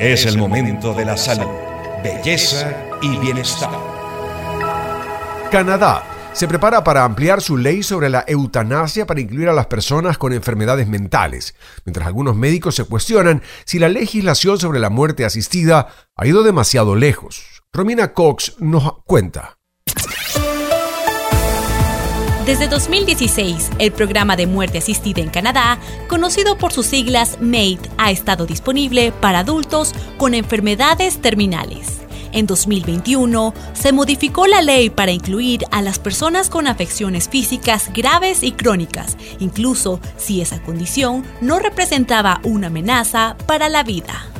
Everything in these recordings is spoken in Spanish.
Es el momento de la salud, belleza y bienestar. Canadá se prepara para ampliar su ley sobre la eutanasia para incluir a las personas con enfermedades mentales, mientras algunos médicos se cuestionan si la legislación sobre la muerte asistida ha ido demasiado lejos. Romina Cox nos cuenta. Desde 2016, el programa de muerte asistida en Canadá, conocido por sus siglas MAID, ha estado disponible para adultos con enfermedades terminales. En 2021, se modificó la ley para incluir a las personas con afecciones físicas graves y crónicas, incluso si esa condición no representaba una amenaza para la vida.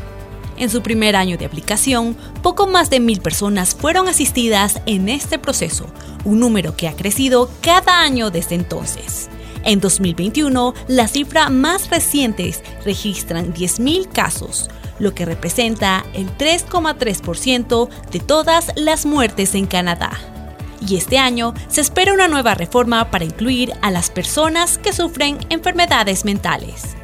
En su primer año de aplicación, poco más de mil personas fueron asistidas en este proceso, un número que ha crecido cada año desde entonces. En 2021, la cifra más reciente registran 10.000 casos, lo que representa el 3,3% de todas las muertes en Canadá. Y este año se espera una nueva reforma para incluir a las personas que sufren enfermedades mentales.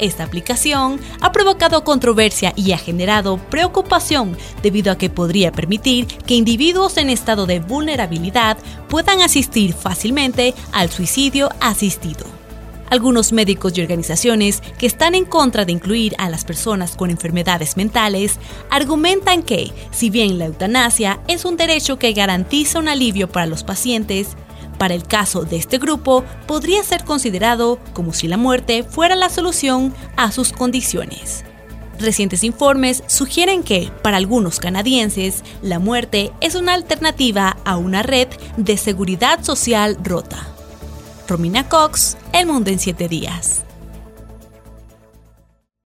Esta aplicación ha provocado controversia y ha generado preocupación debido a que podría permitir que individuos en estado de vulnerabilidad puedan asistir fácilmente al suicidio asistido. Algunos médicos y organizaciones que están en contra de incluir a las personas con enfermedades mentales argumentan que, si bien la eutanasia es un derecho que garantiza un alivio para los pacientes, para el caso de este grupo, podría ser considerado como si la muerte fuera la solución a sus condiciones. Recientes informes sugieren que, para algunos canadienses, la muerte es una alternativa a una red de seguridad social rota. Romina Cox, El Mundo en 7 Días.